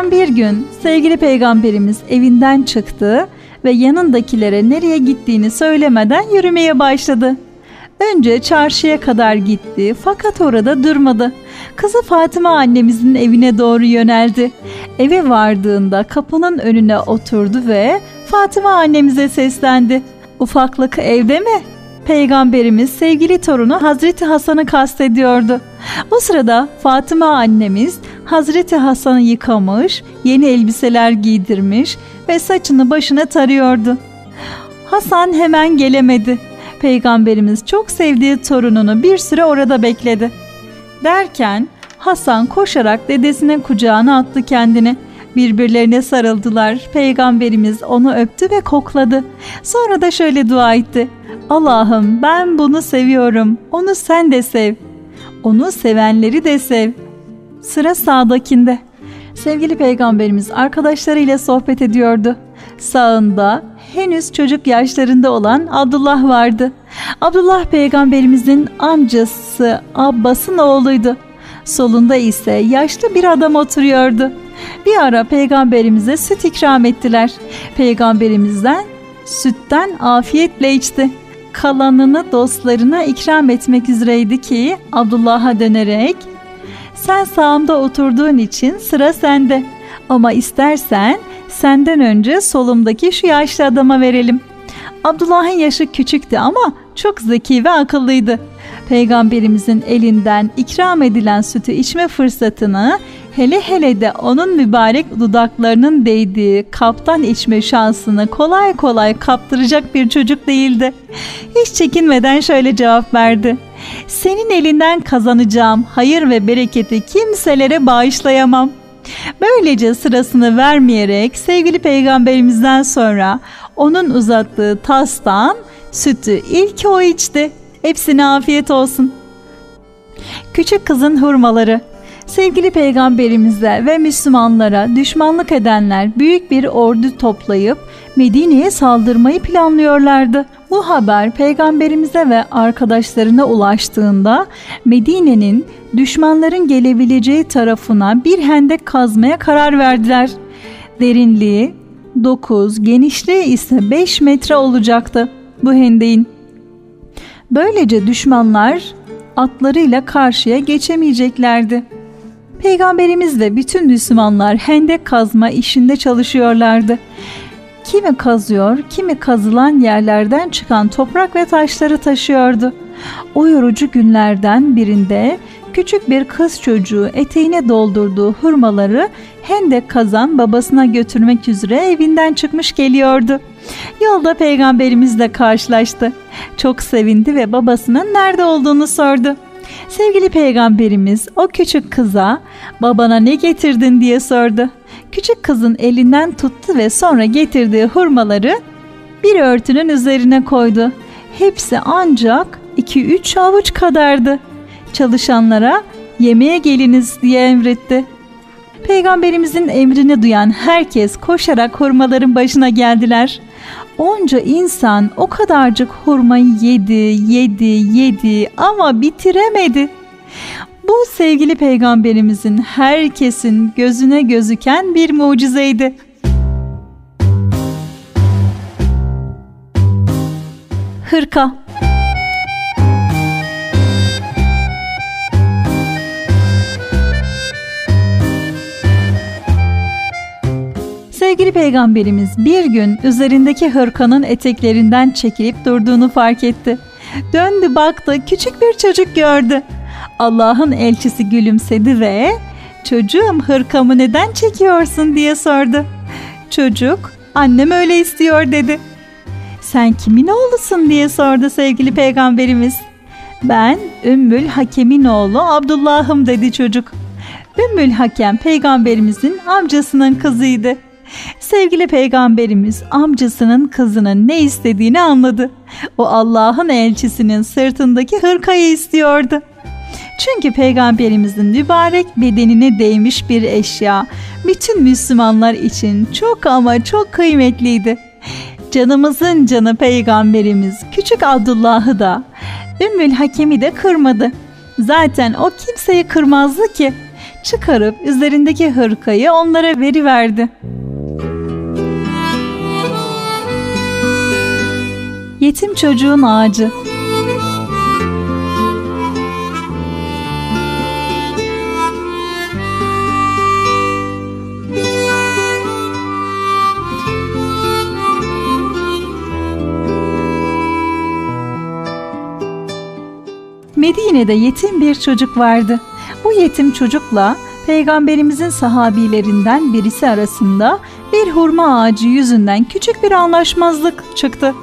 Günlerden bir gün sevgili peygamberimiz evinden çıktı ve yanındakilere nereye gittiğini söylemeden yürümeye başladı. Önce çarşıya kadar gitti fakat orada durmadı. Kızı Fatıma annemizin evine doğru yöneldi. Eve vardığında kapının önüne oturdu ve Fatıma annemize seslendi. Ufaklık evde mi? Peygamberimiz sevgili torunu Hazreti Hasan'ı kastediyordu. O sırada Fatıma annemiz Hazreti Hasan'ı yıkamış, yeni elbiseler giydirmiş ve saçını başına tarıyordu. Hasan hemen gelemedi. Peygamberimiz çok sevdiği torununu bir süre orada bekledi. Derken Hasan koşarak dedesinin kucağına attı kendini. Birbirlerine sarıldılar. Peygamberimiz onu öptü ve kokladı. Sonra da şöyle dua etti. Allah'ım ben bunu seviyorum. Onu sen de sev. Onu sevenleri de sev. Sıra sağdakinde. Sevgili peygamberimiz arkadaşlarıyla sohbet ediyordu. Sağında henüz çocuk yaşlarında olan Abdullah vardı. Abdullah peygamberimizin amcası Abbas'ın oğluydu. Solunda ise yaşlı bir adam oturuyordu. Bir ara peygamberimize süt ikram ettiler. Peygamberimizden sütten afiyetle içti. Kalanını dostlarına ikram etmek üzereydi ki Abdullah'a dönerek sen sağımda oturduğun için sıra sende. Ama istersen senden önce solumdaki şu yaşlı adama verelim. Abdullah'ın yaşı küçüktü ama çok zeki ve akıllıydı. Peygamberimizin elinden ikram edilen sütü içme fırsatını hele hele de onun mübarek dudaklarının değdiği kaptan içme şansını kolay kolay kaptıracak bir çocuk değildi. Hiç çekinmeden şöyle cevap verdi. Senin elinden kazanacağım hayır ve bereketi kimselere bağışlayamam. Böylece sırasını vermeyerek sevgili peygamberimizden sonra onun uzattığı tastan sütü ilk o içti. Hepsine afiyet olsun. Küçük kızın hurmaları Sevgili peygamberimize ve Müslümanlara düşmanlık edenler büyük bir ordu toplayıp Medine'ye saldırmayı planlıyorlardı. Bu haber peygamberimize ve arkadaşlarına ulaştığında Medine'nin düşmanların gelebileceği tarafına bir hendek kazmaya karar verdiler. Derinliği 9, genişliği ise 5 metre olacaktı bu hendeğin. Böylece düşmanlar atlarıyla karşıya geçemeyeceklerdi. Peygamberimiz ve bütün Müslümanlar hendek kazma işinde çalışıyorlardı. Kimi kazıyor, kimi kazılan yerlerden çıkan toprak ve taşları taşıyordu. O yorucu günlerden birinde küçük bir kız çocuğu eteğine doldurduğu hurmaları hendek kazan babasına götürmek üzere evinden çıkmış geliyordu. Yolda peygamberimizle karşılaştı. Çok sevindi ve babasının nerede olduğunu sordu. Sevgili peygamberimiz o küçük kıza babana ne getirdin diye sordu. Küçük kızın elinden tuttu ve sonra getirdiği hurmaları bir örtünün üzerine koydu. Hepsi ancak 2-3 avuç kadardı. Çalışanlara yemeğe geliniz diye emretti. Peygamberimizin emrini duyan herkes koşarak hurmaların başına geldiler. Onca insan o kadarcık hurmayı yedi, yedi, yedi ama bitiremedi. Bu sevgili peygamberimizin herkesin gözüne gözüken bir mucizeydi. Hırka Sevgili peygamberimiz bir gün üzerindeki hırkanın eteklerinden çekilip durduğunu fark etti. Döndü baktı küçük bir çocuk gördü. Allah'ın elçisi gülümsedi ve çocuğum hırkamı neden çekiyorsun diye sordu. Çocuk annem öyle istiyor dedi. Sen kimin oğlusun diye sordu sevgili peygamberimiz. Ben Ümmül Hakem'in oğlu Abdullah'ım dedi çocuk. Ümmül Hakem peygamberimizin amcasının kızıydı. Sevgili peygamberimiz amcasının kızının ne istediğini anladı. O Allah'ın elçisinin sırtındaki hırkayı istiyordu. Çünkü peygamberimizin mübarek bedenine değmiş bir eşya bütün Müslümanlar için çok ama çok kıymetliydi. Canımızın canı peygamberimiz küçük Abdullah'ı da Ümmül Hakem'i de kırmadı. Zaten o kimseyi kırmazdı ki. çıkarıp üzerindeki hırkayı onlara veriverdi. Yetim çocuğun ağacı Medine'de yetim bir çocuk vardı. Bu yetim çocukla peygamberimizin sahabilerinden birisi arasında bir hurma ağacı yüzünden küçük bir anlaşmazlık çıktı.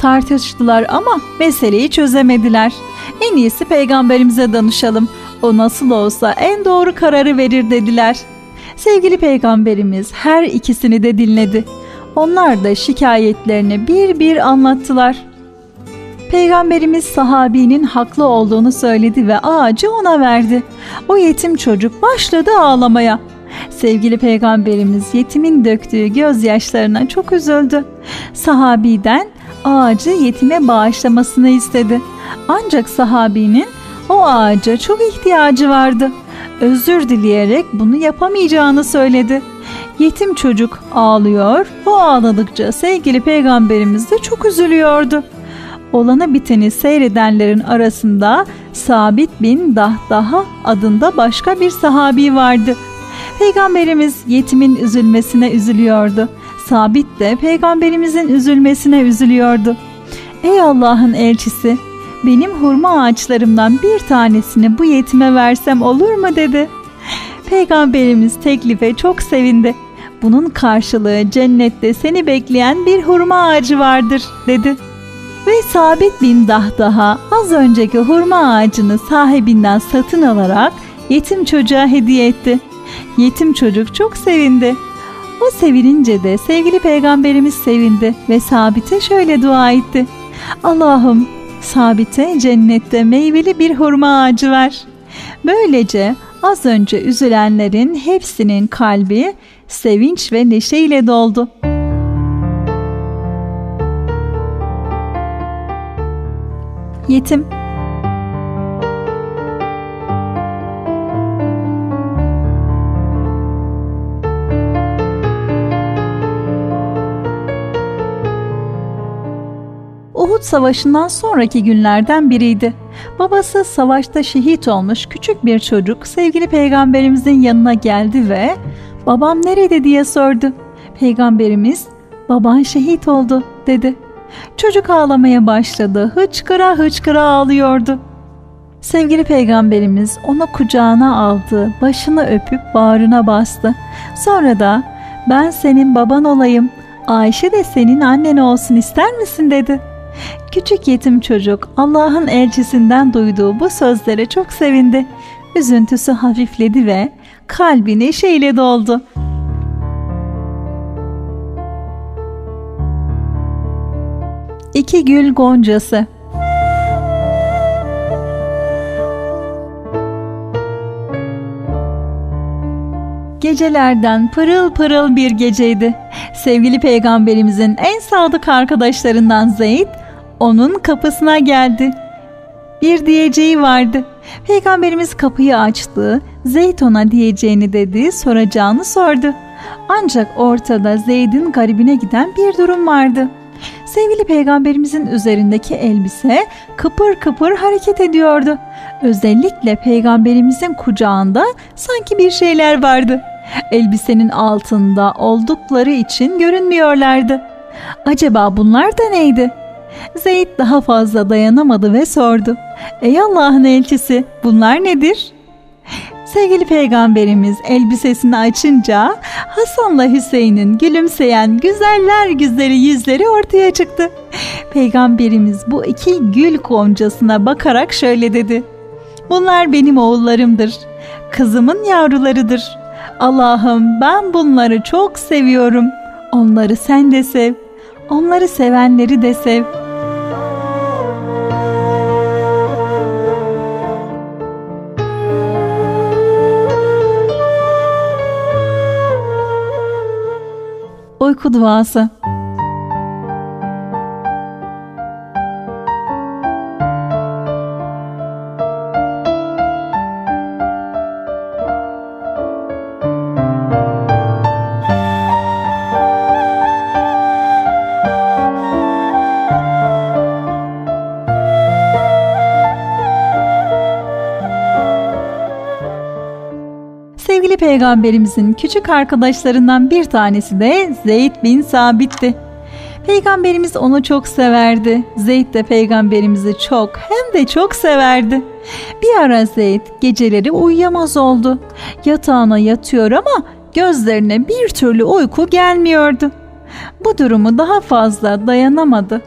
Tartıştılar ama meseleyi çözemediler. En iyisi peygamberimize danışalım. O nasıl olsa en doğru kararı verir dediler. Sevgili peygamberimiz her ikisini de dinledi. Onlar da şikayetlerini bir bir anlattılar. Peygamberimiz sahabinin haklı olduğunu söyledi ve ağacı ona verdi. O yetim çocuk başladı ağlamaya. Sevgili peygamberimiz yetimin döktüğü gözyaşlarına çok üzüldü. Sahabiden ağacı yetime bağışlamasını istedi. Ancak sahabinin o ağaca çok ihtiyacı vardı. Özür dileyerek bunu yapamayacağını söyledi. Yetim çocuk ağlıyor, o ağladıkça sevgili peygamberimiz de çok üzülüyordu olanı biteni seyredenlerin arasında Sabit bin Dahdaha adında başka bir sahabi vardı. Peygamberimiz yetimin üzülmesine üzülüyordu. Sabit de peygamberimizin üzülmesine üzülüyordu. Ey Allah'ın elçisi benim hurma ağaçlarımdan bir tanesini bu yetime versem olur mu dedi. Peygamberimiz teklife çok sevindi. Bunun karşılığı cennette seni bekleyen bir hurma ağacı vardır dedi. Ve Sabit bin Dahdaha az önceki hurma ağacını sahibinden satın alarak yetim çocuğa hediye etti. Yetim çocuk çok sevindi. O sevinince de sevgili peygamberimiz sevindi ve Sabit'e şöyle dua etti. Allah'ım Sabit'e cennette meyveli bir hurma ağacı ver. Böylece az önce üzülenlerin hepsinin kalbi sevinç ve neşeyle doldu. Yetim Uhud Savaşı'ndan sonraki günlerden biriydi. Babası savaşta şehit olmuş küçük bir çocuk sevgili peygamberimizin yanına geldi ve "Babam nerede?" diye sordu. Peygamberimiz "Baban şehit oldu." dedi. Çocuk ağlamaya başladı. Hıçkıra hıçkıra ağlıyordu. Sevgili peygamberimiz onu kucağına aldı, başını öpüp bağrına bastı. Sonra da ben senin baban olayım, Ayşe de senin annen olsun ister misin dedi. Küçük yetim çocuk Allah'ın elçisinden duyduğu bu sözlere çok sevindi. Üzüntüsü hafifledi ve kalbi neşeyle doldu. İki Gül Goncası Gecelerden pırıl pırıl bir geceydi. Sevgili peygamberimizin en sadık arkadaşlarından Zeyd onun kapısına geldi. Bir diyeceği vardı. Peygamberimiz kapıyı açtı. Zeyd ona diyeceğini dedi, soracağını sordu. Ancak ortada Zeyd'in garibine giden bir durum vardı. Sevgili peygamberimizin üzerindeki elbise kıpır kıpır hareket ediyordu. Özellikle peygamberimizin kucağında sanki bir şeyler vardı. Elbisenin altında oldukları için görünmüyorlardı. Acaba bunlar da neydi? Zeyd daha fazla dayanamadı ve sordu. Ey Allah'ın elçisi bunlar nedir? Sevgili peygamberimiz elbisesini açınca Hasan'la Hüseyin'in gülümseyen güzeller güzeli yüzleri ortaya çıktı. Peygamberimiz bu iki gül goncasına bakarak şöyle dedi. Bunlar benim oğullarımdır. Kızımın yavrularıdır. Allah'ım ben bunları çok seviyorum. Onları sen de sev. Onları sevenleri de sev.'' Uyku Duası peygamberimizin küçük arkadaşlarından bir tanesi de Zeyd bin Sabit'ti. Peygamberimiz onu çok severdi. Zeyd de peygamberimizi çok hem de çok severdi. Bir ara Zeyd geceleri uyuyamaz oldu. Yatağına yatıyor ama gözlerine bir türlü uyku gelmiyordu. Bu durumu daha fazla dayanamadı.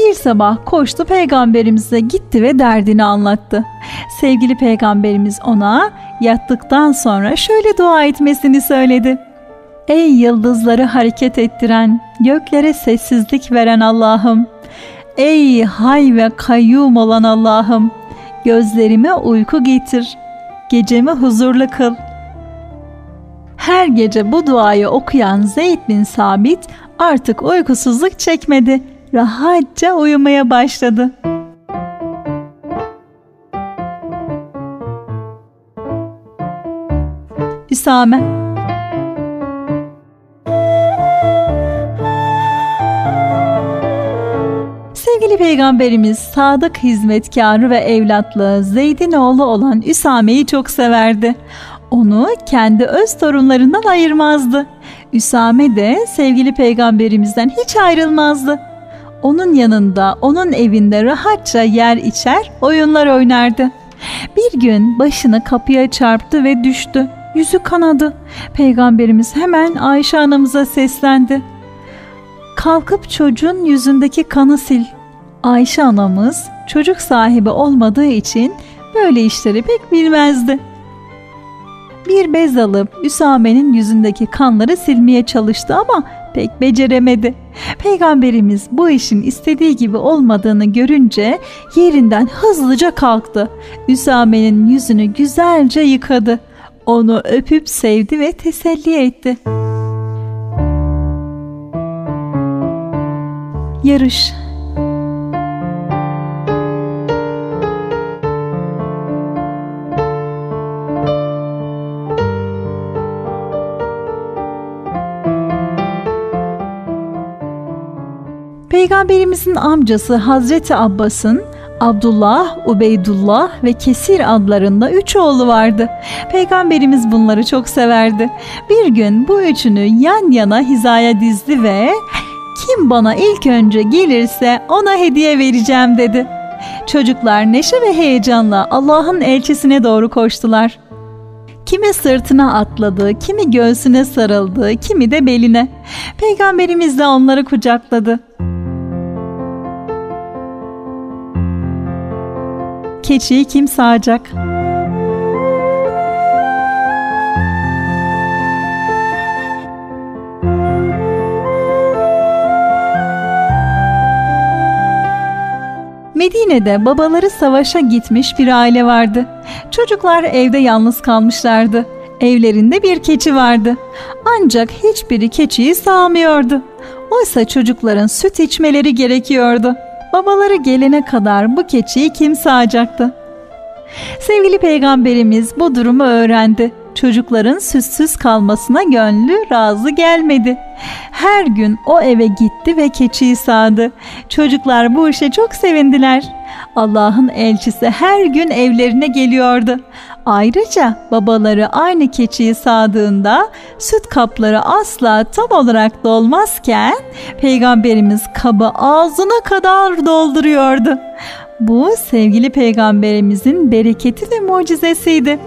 Bir sabah koştu peygamberimize gitti ve derdini anlattı. Sevgili peygamberimiz ona yattıktan sonra şöyle dua etmesini söyledi. Ey yıldızları hareket ettiren, göklere sessizlik veren Allah'ım. Ey hay ve kayyum olan Allah'ım. Gözlerime uyku getir. Gecemi huzurlu kıl. Her gece bu duayı okuyan Zeyd bin Sabit artık uykusuzluk çekmedi. Rahatça uyumaya başladı. Üsame Sevgili Peygamberimiz sadık hizmetkarı ve evlatlığı Zeyd'in oğlu olan Üsame'yi çok severdi. Onu kendi öz torunlarından ayırmazdı. Üsame de sevgili peygamberimizden hiç ayrılmazdı. Onun yanında, onun evinde rahatça yer içer, oyunlar oynardı. Bir gün başını kapıya çarptı ve düştü. Yüzü kanadı. Peygamberimiz hemen Ayşe anamıza seslendi. Kalkıp çocuğun yüzündeki kanı sil. Ayşe anamız çocuk sahibi olmadığı için böyle işleri pek bilmezdi. Bir bez alıp Üsame'nin yüzündeki kanları silmeye çalıştı ama pek beceremedi. Peygamberimiz bu işin istediği gibi olmadığını görünce yerinden hızlıca kalktı. Üsame'nin yüzünü güzelce yıkadı. Onu öpüp sevdi ve teselli etti. Yarış Peygamberimizin amcası Hazreti Abbas'ın Abdullah, Ubeydullah ve Kesir adlarında üç oğlu vardı. Peygamberimiz bunları çok severdi. Bir gün bu üçünü yan yana hizaya dizdi ve kim bana ilk önce gelirse ona hediye vereceğim dedi. Çocuklar neşe ve heyecanla Allah'ın elçisine doğru koştular. Kimi sırtına atladı, kimi göğsüne sarıldı, kimi de beline. Peygamberimiz de onları kucakladı. Keçiyi kim sağacak? Medine'de babaları savaşa gitmiş bir aile vardı. Çocuklar evde yalnız kalmışlardı. Evlerinde bir keçi vardı. Ancak hiçbiri keçiyi sağmıyordu. Oysa çocukların süt içmeleri gerekiyordu. Babaları gelene kadar bu keçiyi kim sağacaktı? Sevgili peygamberimiz bu durumu öğrendi. Çocukların süssüz kalmasına gönlü razı gelmedi. Her gün o eve gitti ve keçiyi sağdı. Çocuklar bu işe çok sevindiler. Allah'ın elçisi her gün evlerine geliyordu. Ayrıca babaları aynı keçiyi sağdığında süt kapları asla tam olarak dolmazken peygamberimiz kabı ağzına kadar dolduruyordu. Bu sevgili peygamberimizin bereketi ve mucizesiydi.